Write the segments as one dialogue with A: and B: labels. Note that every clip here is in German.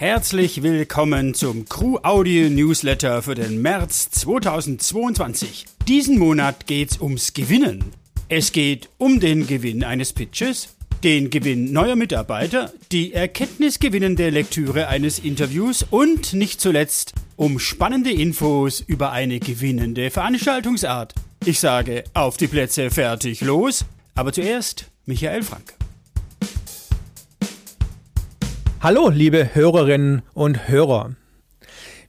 A: Herzlich willkommen zum Crew Audio Newsletter für den März 2022. Diesen Monat geht's ums Gewinnen. Es geht um den Gewinn eines Pitches, den Gewinn neuer Mitarbeiter, die erkenntnisgewinnende Lektüre eines Interviews und nicht zuletzt um spannende Infos über eine gewinnende Veranstaltungsart. Ich sage auf die Plätze fertig los, aber zuerst Michael Frank.
B: Hallo, liebe Hörerinnen und Hörer.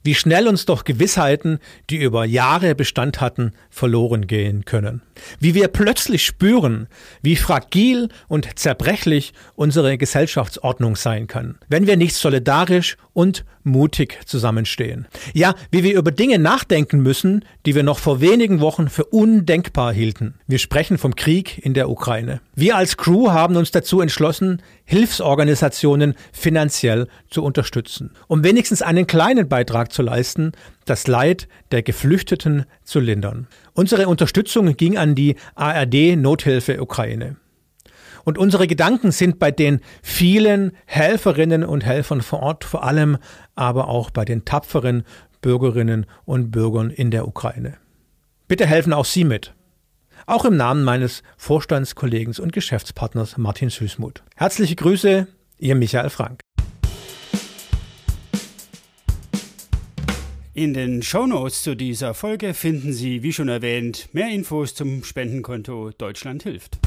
B: Wie schnell uns doch Gewissheiten, die über Jahre Bestand hatten, verloren gehen können. Wie wir plötzlich spüren, wie fragil und zerbrechlich unsere Gesellschaftsordnung sein kann, wenn wir nicht solidarisch und mutig zusammenstehen. Ja, wie wir über Dinge nachdenken müssen, die wir noch vor wenigen Wochen für undenkbar hielten. Wir sprechen vom Krieg in der Ukraine. Wir als Crew haben uns dazu entschlossen, Hilfsorganisationen finanziell zu unterstützen, um wenigstens einen kleinen Beitrag zu leisten, das Leid der Geflüchteten zu lindern. Unsere Unterstützung ging an die ARD Nothilfe Ukraine. Und unsere Gedanken sind bei den vielen Helferinnen und Helfern vor Ort, vor allem aber auch bei den tapferen Bürgerinnen und Bürgern in der Ukraine. Bitte helfen auch Sie mit. Auch im Namen meines Vorstandskollegen und Geschäftspartners Martin Süßmuth. Herzliche Grüße, Ihr Michael Frank.
A: In den Shownotes zu dieser Folge finden Sie, wie schon erwähnt, mehr Infos zum Spendenkonto Deutschland hilft.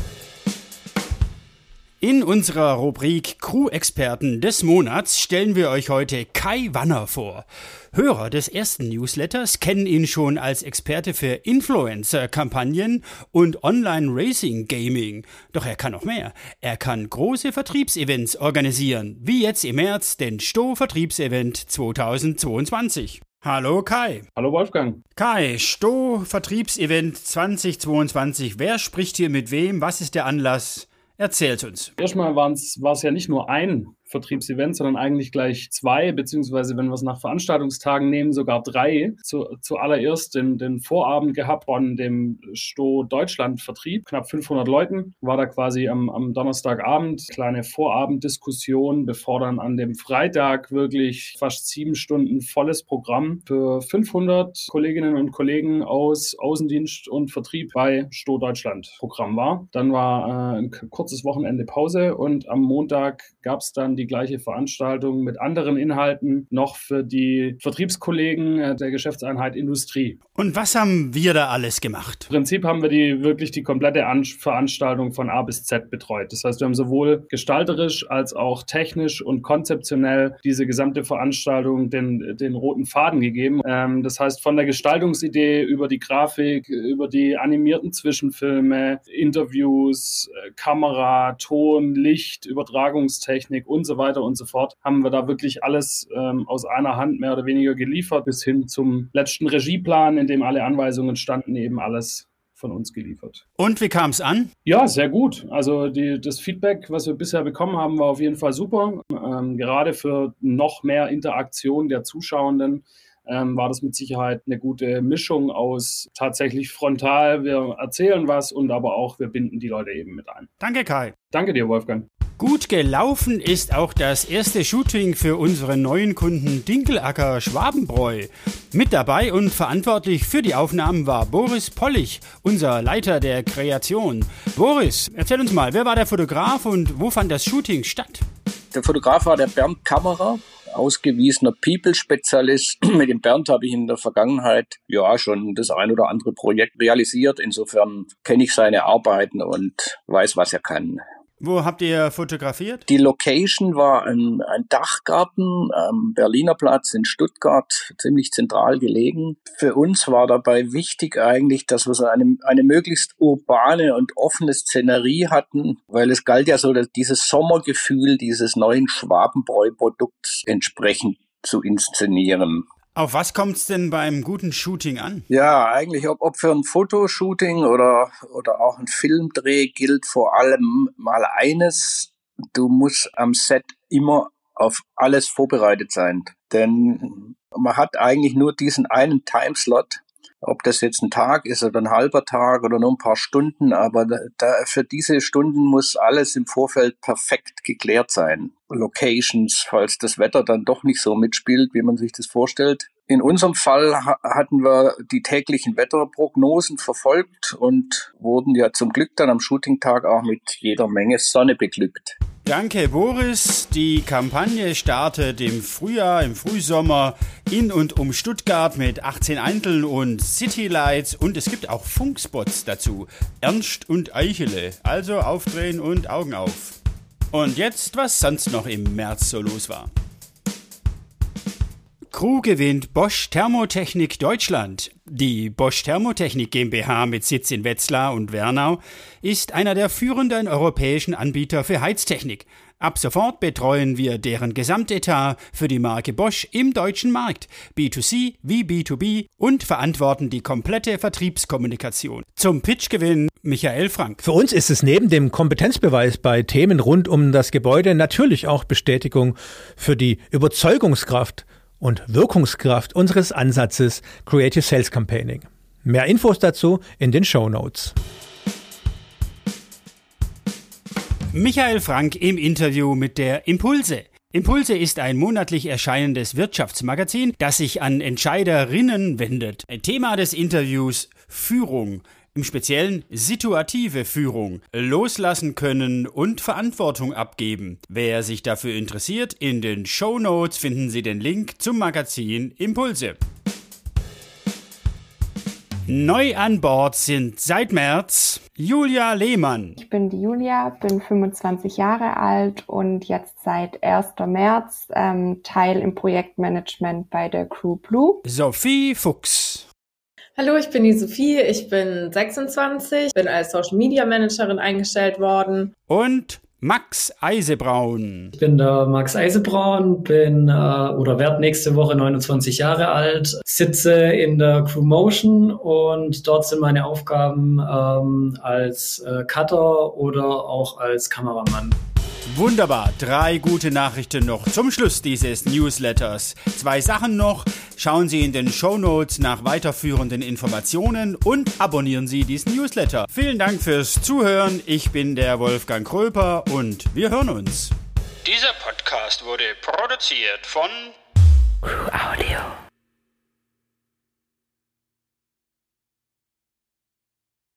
A: In unserer Rubrik Crew-Experten des Monats stellen wir euch heute Kai Wanner vor. Hörer des ersten Newsletters kennen ihn schon als Experte für Influencer-Kampagnen und Online-Racing-Gaming. Doch er kann noch mehr. Er kann große Vertriebsevents organisieren, wie jetzt im März den Sto Vertriebsevent 2022. Hallo Kai.
C: Hallo Wolfgang.
A: Kai, Sto Vertriebsevent 2022. Wer spricht hier mit wem? Was ist der Anlass? Erzählt uns.
C: Erstmal war es ja nicht nur ein Vertriebsevent, sondern eigentlich gleich zwei, beziehungsweise wenn wir es nach Veranstaltungstagen nehmen, sogar drei. Zu, zuallererst den, den Vorabend gehabt von dem Sto Deutschland Vertrieb, knapp 500 Leuten, war da quasi am, am Donnerstagabend kleine Vorabenddiskussion, bevor dann an dem Freitag wirklich fast sieben Stunden volles Programm für 500 Kolleginnen und Kollegen aus Außendienst und Vertrieb bei Sto Deutschland Programm war. Dann war äh, ein kurzes Wochenende Pause und am Montag gab es dann die gleiche Veranstaltung mit anderen Inhalten noch für die Vertriebskollegen äh, der Geschäftseinheit Industrie.
A: Und was haben wir da alles gemacht?
C: Im Prinzip haben wir die wirklich die komplette An Veranstaltung von A bis Z betreut. Das heißt, wir haben sowohl gestalterisch als auch technisch und konzeptionell diese gesamte Veranstaltung den, den roten Faden gegeben. Ähm, das heißt, von der Gestaltungsidee über die Grafik, über die animierten Zwischenfilme, Interviews, äh, Kamera, Ton, Licht, Übertragungstechnik und so weiter und so fort, haben wir da wirklich alles ähm, aus einer Hand mehr oder weniger geliefert, bis hin zum letzten Regieplan, in dem alle Anweisungen standen, eben alles von uns geliefert.
A: Und wie kam es an?
C: Ja, sehr gut. Also die, das Feedback, was wir bisher bekommen haben, war auf jeden Fall super. Ähm, gerade für noch mehr Interaktion der Zuschauenden ähm, war das mit Sicherheit eine gute Mischung aus tatsächlich frontal, wir erzählen was und aber auch wir binden die Leute eben mit ein.
A: Danke, Kai.
C: Danke dir, Wolfgang.
A: Gut gelaufen ist auch das erste Shooting für unseren neuen Kunden Dinkelacker Schwabenbräu. Mit dabei und verantwortlich für die Aufnahmen war Boris Pollich, unser Leiter der Kreation. Boris, erzähl uns mal, wer war der Fotograf und wo fand das Shooting statt?
D: Der Fotograf war der Bernd Kammerer, ausgewiesener People-Spezialist. Mit dem Bernd habe ich in der Vergangenheit ja schon das ein oder andere Projekt realisiert. Insofern kenne ich seine Arbeiten und weiß, was er kann.
A: Wo habt ihr fotografiert?
D: Die Location war ein, ein Dachgarten am Berliner Platz in Stuttgart, ziemlich zentral gelegen. Für uns war dabei wichtig eigentlich, dass wir so eine, eine möglichst urbane und offene Szenerie hatten, weil es galt ja so, dass dieses Sommergefühl dieses neuen Schwabenbräu-Produkts entsprechend zu inszenieren.
A: Auf was kommt es denn beim guten Shooting an?
D: Ja, eigentlich, ob, ob für ein Fotoshooting oder, oder auch ein Filmdreh gilt vor allem mal eines. Du musst am Set immer auf alles vorbereitet sein. Denn man hat eigentlich nur diesen einen Timeslot ob das jetzt ein Tag ist oder ein halber Tag oder nur ein paar Stunden, aber da, für diese Stunden muss alles im Vorfeld perfekt geklärt sein. Locations, falls das Wetter dann doch nicht so mitspielt, wie man sich das vorstellt. In unserem Fall hatten wir die täglichen Wetterprognosen verfolgt und wurden ja zum Glück dann am Shootingtag auch mit jeder Menge Sonne beglückt.
A: Danke, Boris. Die Kampagne startet im Frühjahr, im Frühsommer in und um Stuttgart mit 18 Einteln und Citylights und es gibt auch Funkspots dazu. Ernst und Eichele. Also aufdrehen und Augen auf. Und jetzt, was sonst noch im März so los war. Crew gewinnt Bosch Thermotechnik Deutschland. Die Bosch Thermotechnik GmbH mit Sitz in Wetzlar und Wernau ist einer der führenden europäischen Anbieter für Heiztechnik. Ab sofort betreuen wir deren Gesamtetat für die Marke Bosch im deutschen Markt, B2C wie B2B und verantworten die komplette Vertriebskommunikation. Zum Pitchgewinn Michael Frank.
B: Für uns ist es neben dem Kompetenzbeweis bei Themen rund um das Gebäude natürlich auch Bestätigung für die Überzeugungskraft und Wirkungskraft unseres Ansatzes Creative Sales Campaigning. Mehr Infos dazu in den Show Notes.
A: Michael Frank im Interview mit der Impulse. Impulse ist ein monatlich erscheinendes Wirtschaftsmagazin, das sich an Entscheiderinnen wendet. Thema des Interviews Führung, im Speziellen situative Führung, loslassen können und Verantwortung abgeben. Wer sich dafür interessiert, in den Show Notes finden Sie den Link zum Magazin Impulse. Neu an Bord sind seit März Julia Lehmann.
E: Ich bin die Julia, bin 25 Jahre alt und jetzt seit 1. März ähm, Teil im Projektmanagement bei der Crew Blue.
A: Sophie Fuchs.
F: Hallo, ich bin die Sophie, ich bin 26, bin als Social Media Managerin eingestellt worden.
A: Und Max Eisebraun.
G: Ich bin der Max Eisebraun, bin äh, oder werde nächste Woche 29 Jahre alt, sitze in der Crew Motion und dort sind meine Aufgaben ähm, als äh, Cutter oder auch als Kameramann.
A: Wunderbar, drei gute Nachrichten noch zum Schluss dieses Newsletters. Zwei Sachen noch. Schauen Sie in den Show Notes nach weiterführenden Informationen und abonnieren Sie diesen Newsletter. Vielen Dank fürs Zuhören. Ich bin der Wolfgang Kröper und wir hören uns. Dieser Podcast wurde produziert von Crew Audio.